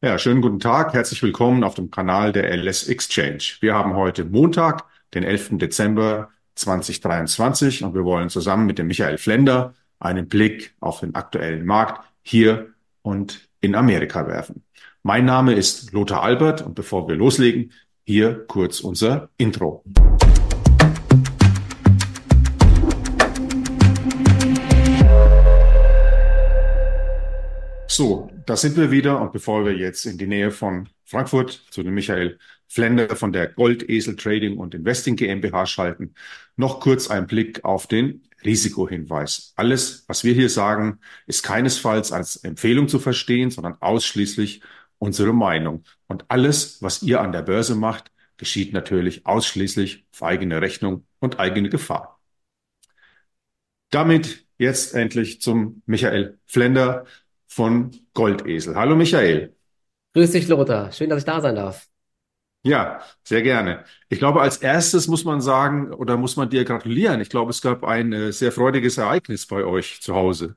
Ja, schönen guten Tag. Herzlich willkommen auf dem Kanal der LS Exchange. Wir haben heute Montag, den 11. Dezember 2023 und wir wollen zusammen mit dem Michael Flender einen Blick auf den aktuellen Markt hier und in Amerika werfen. Mein Name ist Lothar Albert und bevor wir loslegen, hier kurz unser Intro. So, da sind wir wieder und bevor wir jetzt in die Nähe von Frankfurt zu dem Michael Flender von der Goldesel Trading und Investing GmbH schalten, noch kurz ein Blick auf den Risikohinweis. Alles, was wir hier sagen, ist keinesfalls als Empfehlung zu verstehen, sondern ausschließlich unsere Meinung. Und alles, was ihr an der Börse macht, geschieht natürlich ausschließlich auf eigene Rechnung und eigene Gefahr. Damit jetzt endlich zum Michael Flender von Goldesel. Hallo Michael. Grüß dich, Lothar. Schön, dass ich da sein darf. Ja, sehr gerne. Ich glaube, als erstes muss man sagen oder muss man dir gratulieren. Ich glaube, es gab ein äh, sehr freudiges Ereignis bei euch zu Hause.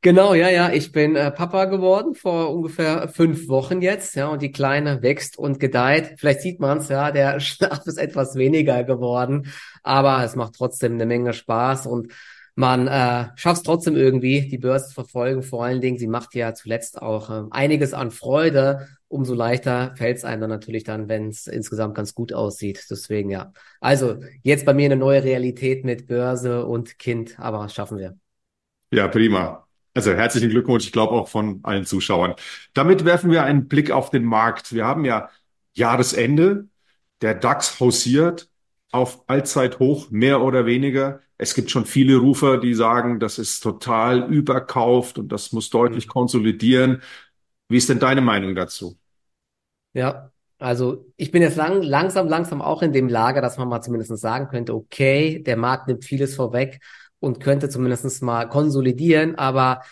Genau, ja, ja. Ich bin äh, Papa geworden vor ungefähr fünf Wochen jetzt, ja, und die Kleine wächst und gedeiht. Vielleicht sieht man es, ja, der Schlaf ist etwas weniger geworden, aber es macht trotzdem eine Menge Spaß und man äh, schafft es trotzdem irgendwie, die Börse zu verfolgen. Vor allen Dingen, sie macht ja zuletzt auch äh, einiges an Freude. Umso leichter fällt es einem dann natürlich dann, wenn es insgesamt ganz gut aussieht. Deswegen ja. Also jetzt bei mir eine neue Realität mit Börse und Kind, aber schaffen wir. Ja, prima. Also herzlichen Glückwunsch, ich glaube auch von allen Zuschauern. Damit werfen wir einen Blick auf den Markt. Wir haben ja Jahresende, der DAX hausiert auf Allzeithoch, mehr oder weniger. Es gibt schon viele Rufer, die sagen, das ist total überkauft und das muss deutlich mhm. konsolidieren. Wie ist denn deine Meinung dazu? Ja, also ich bin jetzt lang, langsam, langsam auch in dem Lager, dass man mal zumindest sagen könnte, okay, der Markt nimmt vieles vorweg und könnte zumindest mal konsolidieren, aber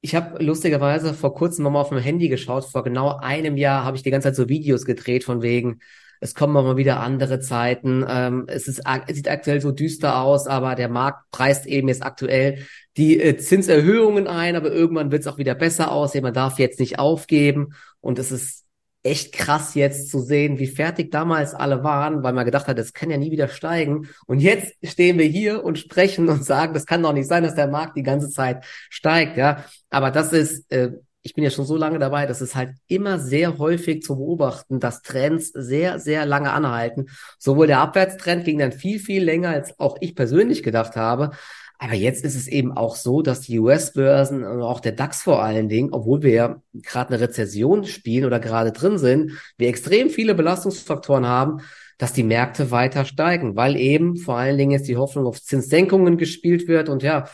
ich habe lustigerweise vor kurzem nochmal auf dem Handy geschaut. Vor genau einem Jahr habe ich die ganze Zeit so Videos gedreht von wegen, es kommen mal wieder andere Zeiten. Ähm, es, ist, es sieht aktuell so düster aus, aber der Markt preist eben jetzt aktuell die äh, Zinserhöhungen ein, aber irgendwann wird es auch wieder besser aussehen. Man darf jetzt nicht aufgeben. Und es ist echt krass jetzt zu sehen, wie fertig damals alle waren, weil man gedacht hat, das kann ja nie wieder steigen. Und jetzt stehen wir hier und sprechen und sagen, das kann doch nicht sein, dass der Markt die ganze Zeit steigt, ja. Aber das ist äh, ich bin ja schon so lange dabei, dass es halt immer sehr häufig zu beobachten, dass Trends sehr, sehr lange anhalten. Sowohl der Abwärtstrend ging dann viel, viel länger, als auch ich persönlich gedacht habe. Aber jetzt ist es eben auch so, dass die US-Börsen und auch der DAX vor allen Dingen, obwohl wir ja gerade eine Rezession spielen oder gerade drin sind, wir extrem viele Belastungsfaktoren haben, dass die Märkte weiter steigen, weil eben vor allen Dingen jetzt die Hoffnung auf Zinssenkungen gespielt wird und ja,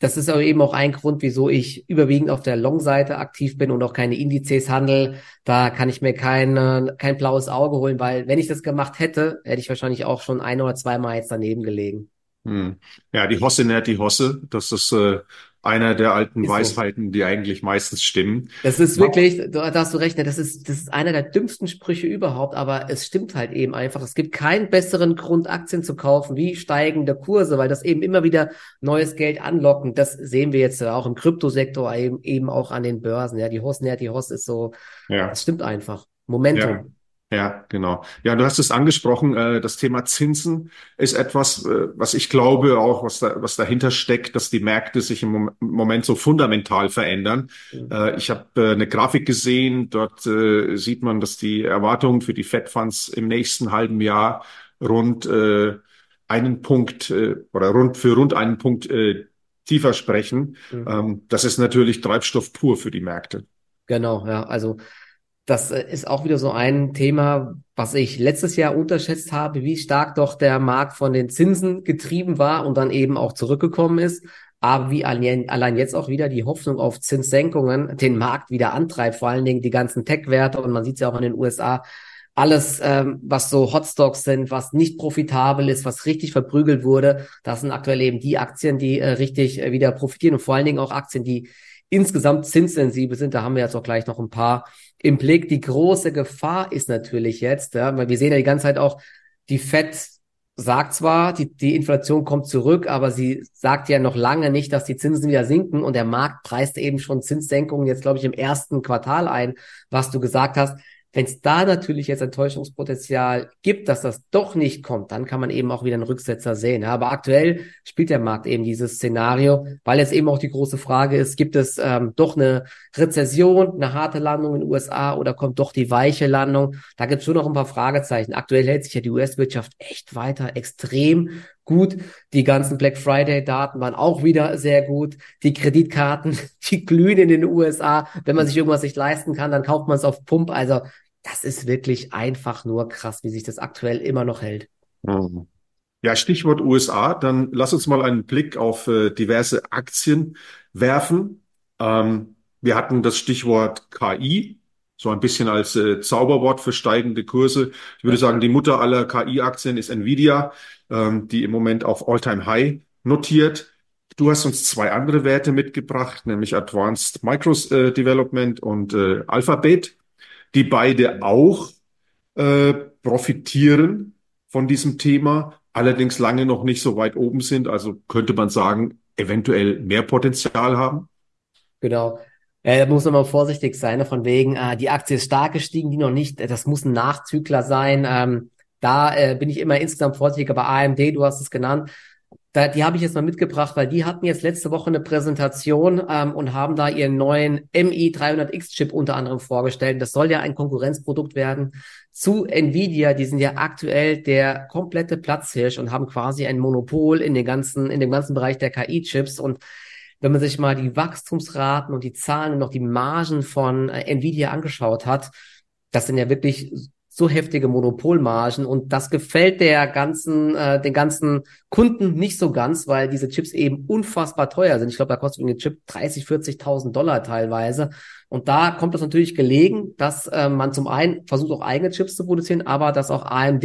das ist aber eben auch ein Grund, wieso ich überwiegend auf der Long-Seite aktiv bin und auch keine Indizes handel. Da kann ich mir kein, kein blaues Auge holen, weil wenn ich das gemacht hätte, hätte ich wahrscheinlich auch schon ein oder zweimal jetzt daneben gelegen. Hm. Ja, die Hosse nährt die Hosse. Das ist äh, einer der alten ist Weisheiten, so. die eigentlich meistens stimmen. Das ist wirklich, da hast du recht, ne, das ist, das ist einer der dümmsten Sprüche überhaupt, aber es stimmt halt eben einfach. Es gibt keinen besseren Grund, Aktien zu kaufen wie steigende Kurse, weil das eben immer wieder neues Geld anlocken. Das sehen wir jetzt auch im Kryptosektor, eben, eben auch an den Börsen. Ja, die Hoss nährt die Hoss ist so, ja. das stimmt einfach. Momentum. Ja. Ja, genau. Ja, du hast es angesprochen, äh, das Thema Zinsen ist etwas, äh, was ich glaube auch, was, da, was dahinter steckt, dass die Märkte sich im Moment so fundamental verändern. Mhm. Äh, ich habe äh, eine Grafik gesehen, dort äh, sieht man, dass die Erwartungen für die Fed Funds im nächsten halben Jahr rund äh, einen Punkt äh, oder rund für rund einen Punkt äh, tiefer sprechen. Mhm. Ähm, das ist natürlich Treibstoff pur für die Märkte. Genau, ja. Also das äh, ist auch wieder so ein Thema, was ich letztes Jahr unterschätzt habe, wie stark doch der Markt von den Zinsen getrieben war und dann eben auch zurückgekommen ist. Aber wie allein jetzt auch wieder die Hoffnung auf Zinssenkungen den Markt wieder antreibt, vor allen Dingen die ganzen Tech-Werte und man sieht es ja auch in den USA, alles, ähm, was so Hotstocks sind, was nicht profitabel ist, was richtig verprügelt wurde, das sind aktuell eben die Aktien, die äh, richtig äh, wieder profitieren und vor allen Dingen auch Aktien, die insgesamt zinssensibel sind. Da haben wir jetzt auch gleich noch ein paar im Blick. Die große Gefahr ist natürlich jetzt, ja, weil wir sehen ja die ganze Zeit auch, die FED sagt zwar, die, die Inflation kommt zurück, aber sie sagt ja noch lange nicht, dass die Zinsen wieder sinken und der Markt preist eben schon Zinssenkungen jetzt, glaube ich, im ersten Quartal ein, was du gesagt hast. Wenn es da natürlich jetzt Enttäuschungspotenzial gibt, dass das doch nicht kommt, dann kann man eben auch wieder einen Rücksetzer sehen. Aber aktuell spielt der Markt eben dieses Szenario, weil jetzt eben auch die große Frage ist, gibt es ähm, doch eine Rezession, eine harte Landung in den USA oder kommt doch die weiche Landung? Da gibt es schon noch ein paar Fragezeichen. Aktuell hält sich ja die US-Wirtschaft echt weiter extrem gut. Die ganzen Black Friday-Daten waren auch wieder sehr gut. Die Kreditkarten, die glühen in den USA. Wenn man sich irgendwas nicht leisten kann, dann kauft man es auf Pump. Also das ist wirklich einfach nur krass, wie sich das aktuell immer noch hält. Mhm. Ja, Stichwort USA. Dann lass uns mal einen Blick auf äh, diverse Aktien werfen. Ähm, wir hatten das Stichwort KI, so ein bisschen als äh, Zauberwort für steigende Kurse. Ich würde sagen, die Mutter aller KI-Aktien ist Nvidia ähm, die im Moment auf All-Time-High notiert. Du hast uns zwei andere Werte mitgebracht, nämlich Advanced Micros äh, Development und äh, Alphabet, die beide auch äh, profitieren von diesem Thema, allerdings lange noch nicht so weit oben sind. Also könnte man sagen, eventuell mehr Potenzial haben. Genau. Ja, da muss man mal vorsichtig sein, von wegen, äh, die Aktie ist stark gestiegen, die noch nicht, das muss ein Nachzügler sein. Ähm, da äh, bin ich immer insgesamt vorsichtiger bei AMD, du hast es genannt. Da, die habe ich jetzt mal mitgebracht, weil die hatten jetzt letzte Woche eine Präsentation ähm, und haben da ihren neuen MI300X-Chip unter anderem vorgestellt. Das soll ja ein Konkurrenzprodukt werden zu Nvidia. Die sind ja aktuell der komplette Platzhirsch und haben quasi ein Monopol in den ganzen, in dem ganzen Bereich der KI-Chips. Und wenn man sich mal die Wachstumsraten und die Zahlen und noch die Margen von äh, Nvidia angeschaut hat, das sind ja wirklich so heftige Monopolmargen und das gefällt der ganzen, äh, den ganzen Kunden nicht so ganz, weil diese Chips eben unfassbar teuer sind. Ich glaube, da kostet ein Chip 30, 40.000 Dollar teilweise. Und da kommt es natürlich gelegen, dass äh, man zum einen versucht auch eigene Chips zu produzieren, aber dass auch AMD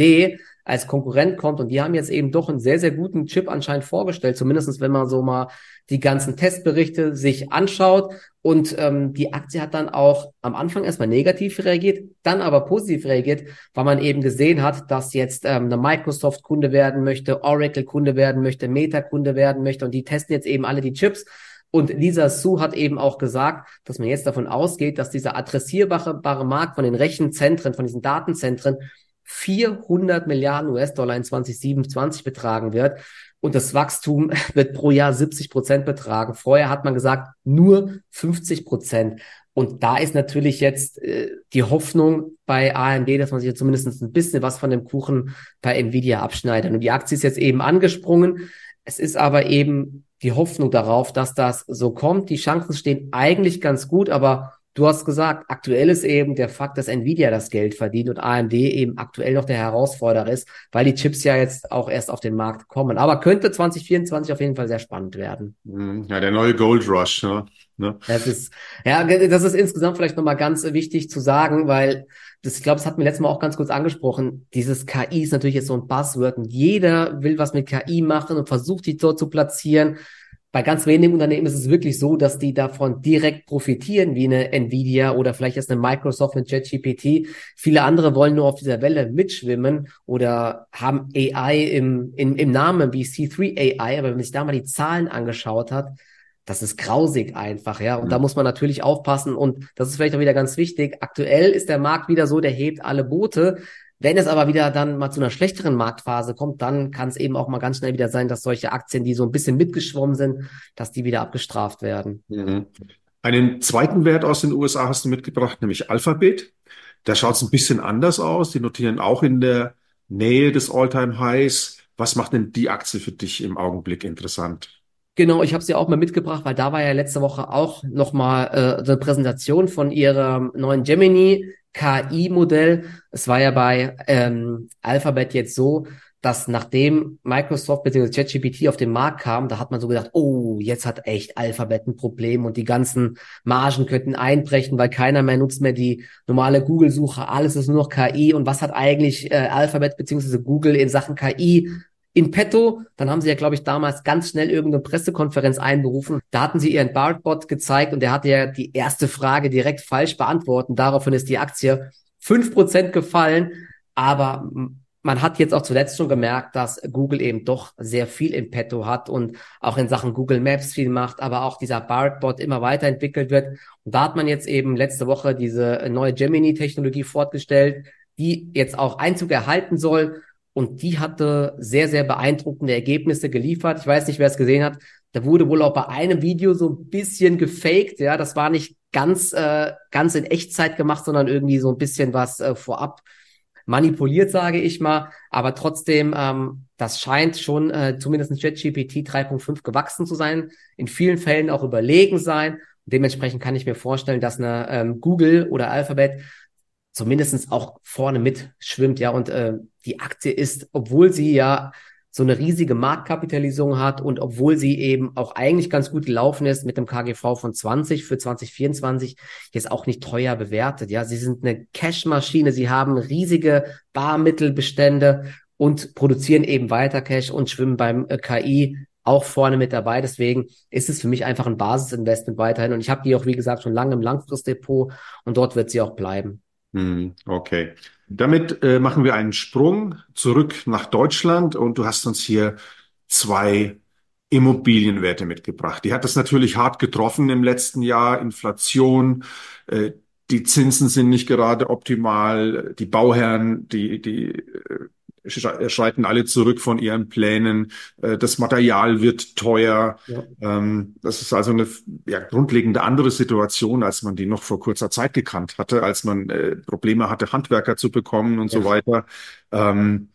als Konkurrent kommt. Und die haben jetzt eben doch einen sehr, sehr guten Chip anscheinend vorgestellt, zumindestens wenn man so mal die ganzen Testberichte sich anschaut. Und ähm, die Aktie hat dann auch am Anfang erstmal negativ reagiert, dann aber positiv reagiert, weil man eben gesehen hat, dass jetzt ähm, eine Microsoft Kunde werden möchte, Oracle Kunde werden möchte, Meta Kunde werden möchte. Und die testen jetzt eben alle die Chips. Und Lisa Su hat eben auch gesagt, dass man jetzt davon ausgeht, dass dieser adressierbare Markt von den Rechenzentren, von diesen Datenzentren 400 Milliarden US-Dollar in 2027 betragen wird. Und das Wachstum wird pro Jahr 70 Prozent betragen. Vorher hat man gesagt, nur 50 Prozent. Und da ist natürlich jetzt äh, die Hoffnung bei AMD, dass man sich zumindest ein bisschen was von dem Kuchen bei Nvidia abschneidet. Und die Aktie ist jetzt eben angesprungen. Es ist aber eben die Hoffnung darauf, dass das so kommt. Die Chancen stehen eigentlich ganz gut, aber Du hast gesagt, aktuell ist eben der Fakt, dass Nvidia das Geld verdient und AMD eben aktuell noch der Herausforderer ist, weil die Chips ja jetzt auch erst auf den Markt kommen. Aber könnte 2024 auf jeden Fall sehr spannend werden. Mhm. Ja, der neue Gold Rush. Ne? ne? Das ist, ja, das ist insgesamt vielleicht nochmal ganz wichtig zu sagen, weil das, ich glaube, das hat mir letztes Mal auch ganz kurz angesprochen. Dieses KI ist natürlich jetzt so ein Buzzword und jeder will was mit KI machen und versucht, die dort zu platzieren. Bei ganz wenigen Unternehmen ist es wirklich so, dass die davon direkt profitieren, wie eine Nvidia oder vielleicht erst eine Microsoft mit JetGPT. Viele andere wollen nur auf dieser Welle mitschwimmen oder haben AI im, im, im Namen wie C3 AI. Aber wenn man sich da mal die Zahlen angeschaut hat, das ist grausig einfach, ja. Und mhm. da muss man natürlich aufpassen. Und das ist vielleicht auch wieder ganz wichtig. Aktuell ist der Markt wieder so, der hebt alle Boote. Wenn es aber wieder dann mal zu einer schlechteren Marktphase kommt, dann kann es eben auch mal ganz schnell wieder sein, dass solche Aktien, die so ein bisschen mitgeschwommen sind, dass die wieder abgestraft werden. Mhm. Einen zweiten Wert aus den USA hast du mitgebracht, nämlich Alphabet. Da schaut es ein bisschen anders aus. Die notieren auch in der Nähe des All-Time-Highs. Was macht denn die Aktie für dich im Augenblick interessant? Genau, ich habe sie auch mal mitgebracht, weil da war ja letzte Woche auch nochmal äh, eine Präsentation von ihrem neuen Gemini KI-Modell. Es war ja bei ähm, Alphabet jetzt so, dass nachdem Microsoft bzw. ChatGPT auf den Markt kam, da hat man so gedacht, oh, jetzt hat echt Alphabet ein Problem und die ganzen Margen könnten einbrechen, weil keiner mehr nutzt mehr die normale Google-Suche, alles ist nur noch KI und was hat eigentlich äh, Alphabet bzw. Google in Sachen KI in petto. Dann haben sie ja, glaube ich, damals ganz schnell irgendeine Pressekonferenz einberufen. Da hatten sie ihren Bartbot gezeigt und der hatte ja die erste Frage direkt falsch beantwortet. Daraufhin ist die Aktie fünf Prozent gefallen. Aber man hat jetzt auch zuletzt schon gemerkt, dass Google eben doch sehr viel im Petto hat und auch in Sachen Google Maps viel macht, aber auch dieser BART-Bot immer weiterentwickelt wird. Und da hat man jetzt eben letzte Woche diese neue Gemini-Technologie fortgestellt, die jetzt auch Einzug erhalten soll. Und die hatte sehr, sehr beeindruckende Ergebnisse geliefert. Ich weiß nicht, wer es gesehen hat. Da wurde wohl auch bei einem Video so ein bisschen gefaked. Ja, das war nicht ganz, äh, ganz in Echtzeit gemacht, sondern irgendwie so ein bisschen was äh, vorab manipuliert, sage ich mal. Aber trotzdem, ähm, das scheint schon äh, zumindest ChatGPT 3.5 gewachsen zu sein, in vielen Fällen auch überlegen sein. Dementsprechend kann ich mir vorstellen, dass eine ähm, Google oder Alphabet zumindestens auch vorne mitschwimmt, ja. Und äh, die Aktie ist, obwohl sie ja so eine riesige Marktkapitalisierung hat und obwohl sie eben auch eigentlich ganz gut gelaufen ist mit dem KGV von 20 für 2024, jetzt auch nicht teuer bewertet. Ja, sie sind eine Cash-Maschine, sie haben riesige Barmittelbestände und produzieren eben weiter Cash und schwimmen beim äh, KI auch vorne mit dabei. Deswegen ist es für mich einfach ein Basisinvestment weiterhin. Und ich habe die auch, wie gesagt, schon lange im Langfristdepot und dort wird sie auch bleiben. Hm, okay. Damit äh, machen wir einen Sprung zurück nach Deutschland und du hast uns hier zwei Immobilienwerte mitgebracht. Die hat das natürlich hart getroffen im letzten Jahr. Inflation, äh, die Zinsen sind nicht gerade optimal, die Bauherren, die, die äh, schreiten alle zurück von ihren Plänen. Äh, das Material wird teuer. Ja. Ähm, das ist also eine ja, grundlegende andere Situation, als man die noch vor kurzer Zeit gekannt hatte, als man äh, Probleme hatte, Handwerker zu bekommen und ja. so weiter. Ähm,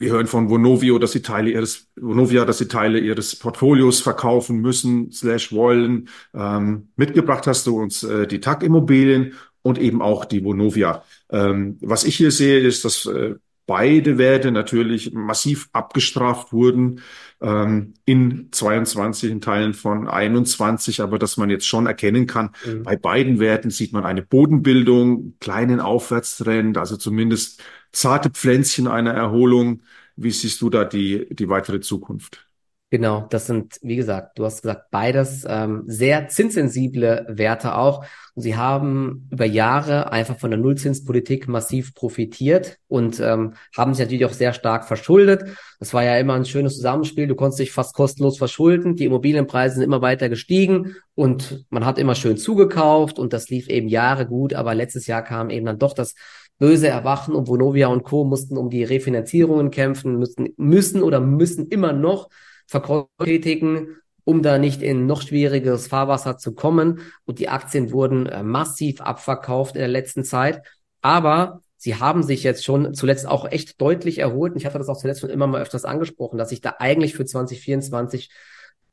wir hören von Vonovio, dass sie Teile ihres Vonovia, dass sie Teile ihres Portfolios verkaufen müssen, slash wollen. Ähm, mitgebracht hast du uns äh, die TAG Immobilien und eben auch die Vonovia. Ähm, was ich hier sehe, ist, dass äh, beide Werte natürlich massiv abgestraft wurden ähm, in 22 in Teilen von 21, aber dass man jetzt schon erkennen kann, mhm. bei beiden Werten sieht man eine Bodenbildung, kleinen Aufwärtstrend, also zumindest zarte Pflänzchen einer Erholung. Wie siehst du da die, die weitere Zukunft? Genau, das sind, wie gesagt, du hast gesagt, beides ähm, sehr zinssensible Werte auch. Und sie haben über Jahre einfach von der Nullzinspolitik massiv profitiert und ähm, haben sich natürlich auch sehr stark verschuldet. Das war ja immer ein schönes Zusammenspiel. Du konntest dich fast kostenlos verschulden. Die Immobilienpreise sind immer weiter gestiegen und man hat immer schön zugekauft und das lief eben Jahre gut. Aber letztes Jahr kam eben dann doch das böse Erwachen und Vonovia und Co. mussten um die Refinanzierungen kämpfen, müssen, müssen oder müssen immer noch tätigen, um da nicht in noch schwierigeres Fahrwasser zu kommen. Und die Aktien wurden äh, massiv abverkauft in der letzten Zeit. Aber sie haben sich jetzt schon zuletzt auch echt deutlich erholt. Und ich hatte das auch zuletzt schon immer mal öfters angesprochen, dass ich da eigentlich für 2024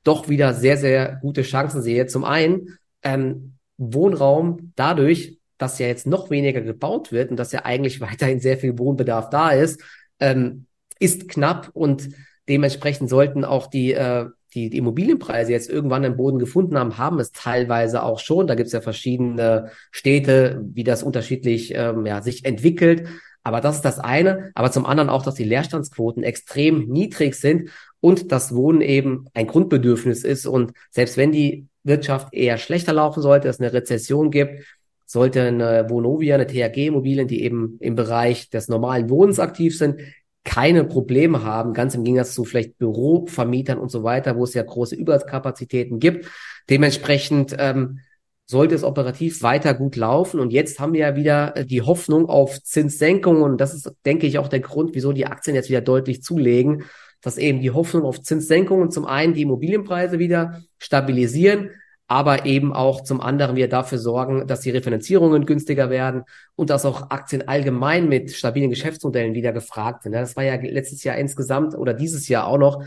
doch wieder sehr, sehr gute Chancen sehe. Zum einen ähm, Wohnraum dadurch, dass ja jetzt noch weniger gebaut wird und dass ja eigentlich weiterhin sehr viel Wohnbedarf da ist, ähm, ist knapp und Dementsprechend sollten auch die, äh, die, die Immobilienpreise jetzt irgendwann den Boden gefunden haben, haben es teilweise auch schon. Da gibt es ja verschiedene Städte, wie das unterschiedlich ähm, ja, sich entwickelt. Aber das ist das eine. Aber zum anderen auch, dass die Leerstandsquoten extrem niedrig sind und das Wohnen eben ein Grundbedürfnis ist. Und selbst wenn die Wirtschaft eher schlechter laufen sollte, es eine Rezession gibt, sollte eine Vonovia, eine THG-Immobilien, die eben im Bereich des normalen Wohnens aktiv sind, keine Probleme haben, ganz im Gegensatz zu vielleicht Bürovermietern und so weiter, wo es ja große Überkapazitäten gibt. Dementsprechend ähm, sollte es operativ weiter gut laufen. Und jetzt haben wir ja wieder äh, die Hoffnung auf Zinssenkungen. Und das ist, denke ich, auch der Grund, wieso die Aktien jetzt wieder deutlich zulegen, dass eben die Hoffnung auf Zinssenkungen zum einen die Immobilienpreise wieder stabilisieren, aber eben auch zum anderen wir dafür sorgen, dass die Refinanzierungen günstiger werden und dass auch Aktien allgemein mit stabilen Geschäftsmodellen wieder gefragt sind. Das war ja letztes Jahr insgesamt oder dieses Jahr auch noch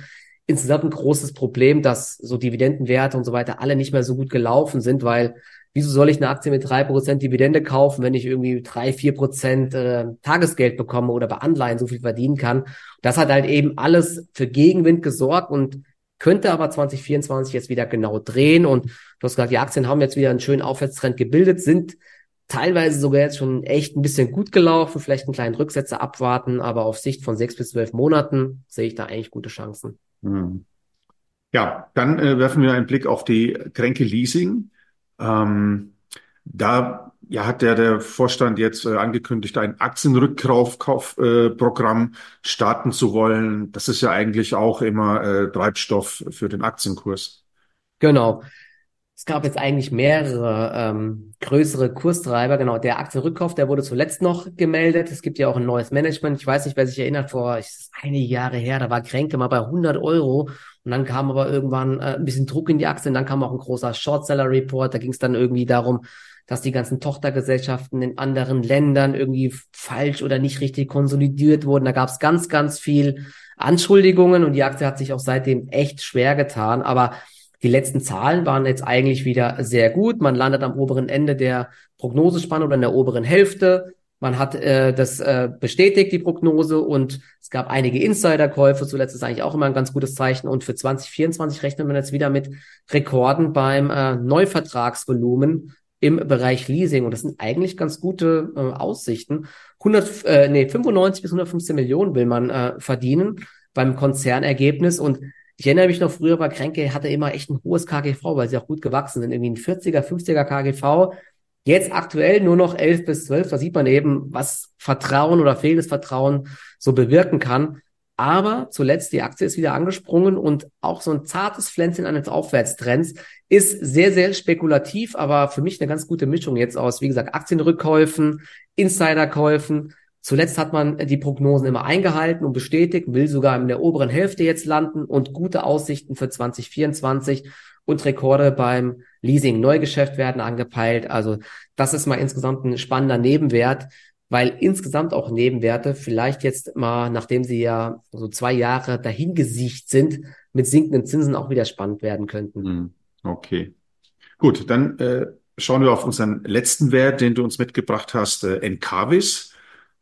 insgesamt ein großes Problem, dass so Dividendenwerte und so weiter alle nicht mehr so gut gelaufen sind, weil wieso soll ich eine Aktie mit drei Prozent Dividende kaufen, wenn ich irgendwie drei, vier Prozent äh, Tagesgeld bekomme oder bei Anleihen so viel verdienen kann? Das hat halt eben alles für Gegenwind gesorgt und könnte aber 2024 jetzt wieder genau drehen. Und du hast gesagt, die Aktien haben jetzt wieder einen schönen Aufwärtstrend gebildet, sind teilweise sogar jetzt schon echt ein bisschen gut gelaufen, vielleicht einen kleinen Rücksetzer abwarten, aber auf Sicht von sechs bis zwölf Monaten sehe ich da eigentlich gute Chancen. Hm. Ja, dann äh, werfen wir einen Blick auf die Kränke Leasing. Ähm, da ja, hat der, der Vorstand jetzt äh, angekündigt, ein Aktienrückkaufprogramm äh, starten zu wollen. Das ist ja eigentlich auch immer äh, Treibstoff für den Aktienkurs. Genau. Es gab jetzt eigentlich mehrere ähm, größere Kurstreiber. Genau, der Aktienrückkauf, der wurde zuletzt noch gemeldet. Es gibt ja auch ein neues Management. Ich weiß nicht, wer sich erinnert, vor ich, einige Jahre her, da war Kränke mal bei 100 Euro. Und dann kam aber irgendwann äh, ein bisschen Druck in die Aktien. Dann kam auch ein großer Shortseller-Report. Da ging es dann irgendwie darum, dass die ganzen Tochtergesellschaften in anderen Ländern irgendwie falsch oder nicht richtig konsolidiert wurden. Da gab es ganz, ganz viel Anschuldigungen und die Aktie hat sich auch seitdem echt schwer getan. Aber die letzten Zahlen waren jetzt eigentlich wieder sehr gut. Man landet am oberen Ende der Prognosespanne oder in der oberen Hälfte. Man hat äh, das äh, bestätigt, die Prognose, und es gab einige Insiderkäufe. Zuletzt ist eigentlich auch immer ein ganz gutes Zeichen. Und für 2024 rechnet man jetzt wieder mit Rekorden beim äh, Neuvertragsvolumen im Bereich Leasing. Und das sind eigentlich ganz gute äh, Aussichten. 100, äh, nee, 95 bis 115 Millionen will man äh, verdienen beim Konzernergebnis. Und ich erinnere mich noch früher bei Kränke, hatte immer echt ein hohes KGV, weil sie auch gut gewachsen sind. Irgendwie ein 40er, 50er KGV. Jetzt aktuell nur noch 11 bis 12. Da sieht man eben, was Vertrauen oder fehlendes Vertrauen so bewirken kann. Aber zuletzt, die Aktie ist wieder angesprungen und auch so ein zartes Pflänzchen eines Aufwärtstrends ist sehr, sehr spekulativ, aber für mich eine ganz gute Mischung jetzt aus, wie gesagt, Aktienrückkäufen, Insiderkäufen, Zuletzt hat man die Prognosen immer eingehalten und bestätigt, will sogar in der oberen Hälfte jetzt landen und gute Aussichten für 2024 und Rekorde beim Leasing-Neugeschäft werden angepeilt. Also das ist mal insgesamt ein spannender Nebenwert, weil insgesamt auch Nebenwerte vielleicht jetzt mal, nachdem sie ja so zwei Jahre dahingesiegt sind, mit sinkenden Zinsen auch wieder spannend werden könnten. Hm, okay. Gut, dann äh, schauen wir auf unseren letzten Wert, den du uns mitgebracht hast, äh, Encavis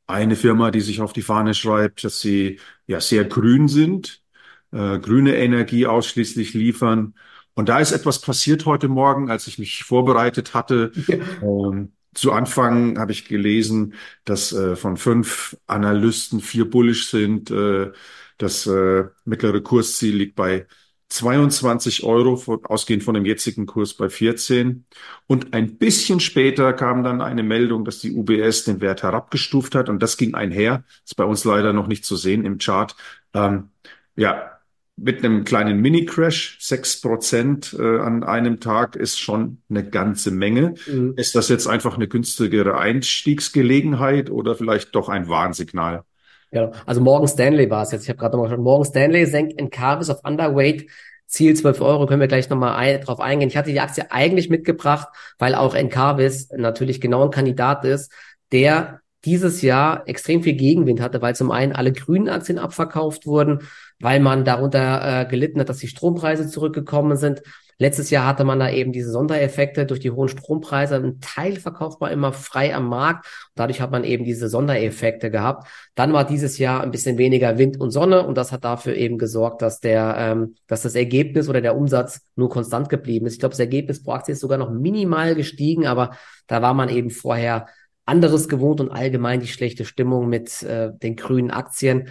eine Firma, die sich auf die Fahne schreibt, dass sie ja sehr grün sind, äh, grüne Energie ausschließlich liefern. Und da ist etwas passiert heute Morgen, als ich mich vorbereitet hatte. Ähm, zu Anfang habe ich gelesen, dass äh, von fünf Analysten vier bullish sind. Äh, das äh, mittlere Kursziel liegt bei 22 Euro, ausgehend von dem jetzigen Kurs bei 14. Und ein bisschen später kam dann eine Meldung, dass die UBS den Wert herabgestuft hat. Und das ging einher. Ist bei uns leider noch nicht zu sehen im Chart. Ähm, ja, mit einem kleinen Mini-Crash, sechs Prozent äh, an einem Tag ist schon eine ganze Menge. Mhm. Ist das jetzt einfach eine günstigere Einstiegsgelegenheit oder vielleicht doch ein Warnsignal? Ja, also Morgan Stanley war es jetzt. Ich habe gerade nochmal geschaut. Morgan Stanley senkt in Carvis auf Underweight. Ziel 12 Euro, können wir gleich nochmal ein, drauf eingehen. Ich hatte die Aktie eigentlich mitgebracht, weil auch Encarvis natürlich genau ein Kandidat ist, der dieses Jahr extrem viel Gegenwind hatte, weil zum einen alle grünen Aktien abverkauft wurden, weil man darunter äh, gelitten hat, dass die Strompreise zurückgekommen sind. Letztes Jahr hatte man da eben diese Sondereffekte durch die hohen Strompreise. Ein Teil verkauft man immer frei am Markt. Dadurch hat man eben diese Sondereffekte gehabt. Dann war dieses Jahr ein bisschen weniger Wind und Sonne und das hat dafür eben gesorgt, dass der, ähm, dass das Ergebnis oder der Umsatz nur konstant geblieben ist. Ich glaube, das Ergebnis pro Aktie ist sogar noch minimal gestiegen, aber da war man eben vorher anderes gewohnt und allgemein die schlechte Stimmung mit äh, den grünen Aktien.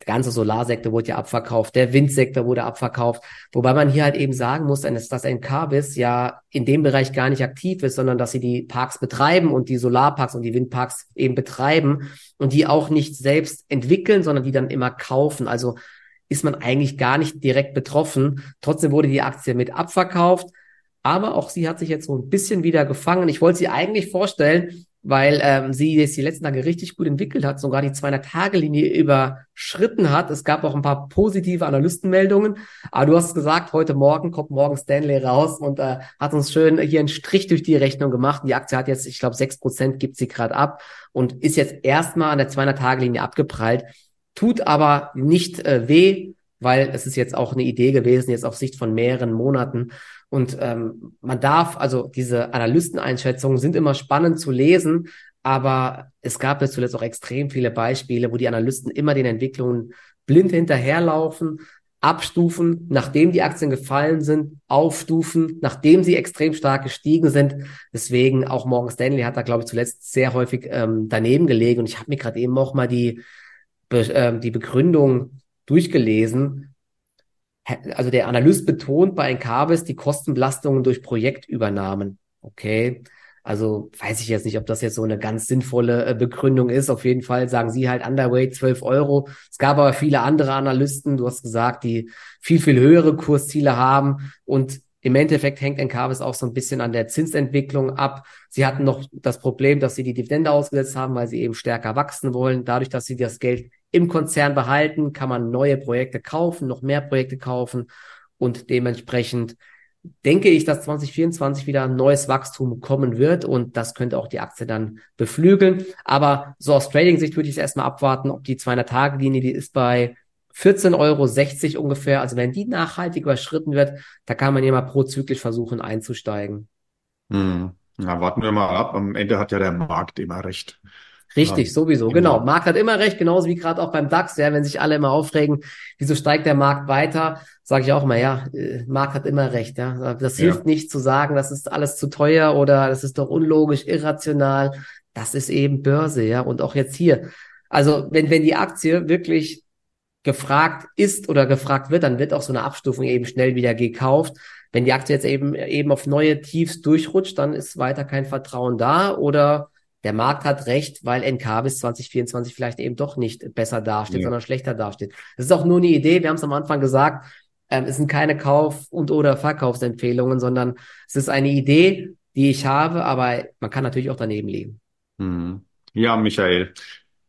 Der ganze Solarsektor wurde ja abverkauft, der Windsektor wurde abverkauft. Wobei man hier halt eben sagen muss, dass Encarvis ja in dem Bereich gar nicht aktiv ist, sondern dass sie die Parks betreiben und die Solarparks und die Windparks eben betreiben und die auch nicht selbst entwickeln, sondern die dann immer kaufen. Also ist man eigentlich gar nicht direkt betroffen. Trotzdem wurde die Aktie mit abverkauft. Aber auch sie hat sich jetzt so ein bisschen wieder gefangen. Ich wollte sie eigentlich vorstellen, weil ähm, sie jetzt die letzten Tage richtig gut entwickelt hat, sogar die 200-Tage-Linie überschritten hat. Es gab auch ein paar positive Analystenmeldungen, aber du hast gesagt, heute Morgen kommt morgen Stanley raus und äh, hat uns schön hier einen Strich durch die Rechnung gemacht. Die Aktie hat jetzt, ich glaube, 6% gibt sie gerade ab und ist jetzt erstmal an der 200-Tage-Linie abgeprallt, tut aber nicht äh, weh, weil es ist jetzt auch eine Idee gewesen, jetzt auf Sicht von mehreren Monaten. Und ähm, man darf, also diese Analysteneinschätzungen sind immer spannend zu lesen, aber es gab jetzt zuletzt auch extrem viele Beispiele, wo die Analysten immer den Entwicklungen blind hinterherlaufen, abstufen, nachdem die Aktien gefallen sind, aufstufen, nachdem sie extrem stark gestiegen sind. Deswegen auch Morgan Stanley hat da, glaube ich, zuletzt sehr häufig ähm, daneben gelegen. Und ich habe mir gerade eben auch mal die, Be äh, die Begründung durchgelesen also der Analyst betont bei Encarvis die Kostenbelastungen durch Projektübernahmen. Okay. Also weiß ich jetzt nicht, ob das jetzt so eine ganz sinnvolle äh, Begründung ist. Auf jeden Fall sagen sie halt Underweight 12 Euro. Es gab aber viele andere Analysten, du hast gesagt, die viel, viel höhere Kursziele haben und im Endeffekt hängt Encarvis auch so ein bisschen an der Zinsentwicklung ab. Sie hatten noch das Problem, dass sie die Dividende ausgesetzt haben, weil sie eben stärker wachsen wollen. Dadurch, dass sie das Geld im Konzern behalten, kann man neue Projekte kaufen, noch mehr Projekte kaufen und dementsprechend denke ich, dass 2024 wieder ein neues Wachstum kommen wird und das könnte auch die Aktie dann beflügeln. Aber so aus Trading-Sicht würde ich erstmal abwarten, ob die 200-Tage-Linie, die ist bei 14,60 Euro ungefähr. Also wenn die nachhaltig überschritten wird, da kann man ja mal prozyklisch versuchen einzusteigen. Hm. Na, warten wir mal ab. Am Ende hat ja der Markt immer recht. Richtig, ja, sowieso. Genau. genau. Markt hat immer recht, genauso wie gerade auch beim DAX. Ja, wenn sich alle immer aufregen, wieso steigt der Markt weiter, sage ich auch immer, ja, äh, Markt hat immer recht. Ja, das hilft ja. nicht zu sagen, das ist alles zu teuer oder das ist doch unlogisch, irrational. Das ist eben Börse, ja. Und auch jetzt hier. Also wenn wenn die Aktie wirklich gefragt ist oder gefragt wird, dann wird auch so eine Abstufung eben schnell wieder gekauft. Wenn die Aktie jetzt eben, eben auf neue Tiefs durchrutscht, dann ist weiter kein Vertrauen da oder der Markt hat recht, weil NK bis 2024 vielleicht eben doch nicht besser dasteht, ja. sondern schlechter dasteht. Das ist auch nur eine Idee. Wir haben es am Anfang gesagt. Ähm, es sind keine Kauf- und oder Verkaufsempfehlungen, sondern es ist eine Idee, die ich habe, aber man kann natürlich auch daneben liegen. Hm. Ja, Michael.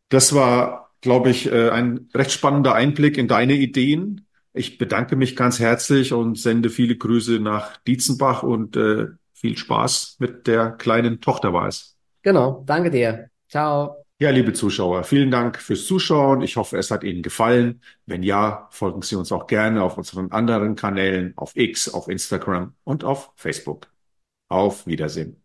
Das war glaube ich, äh, ein recht spannender Einblick in deine Ideen. Ich bedanke mich ganz herzlich und sende viele Grüße nach Dietzenbach und äh, viel Spaß mit der kleinen Tochter war es. Genau, danke dir. Ciao. Ja, liebe Zuschauer, vielen Dank fürs Zuschauen. Ich hoffe, es hat Ihnen gefallen. Wenn ja, folgen Sie uns auch gerne auf unseren anderen Kanälen, auf X, auf Instagram und auf Facebook. Auf Wiedersehen.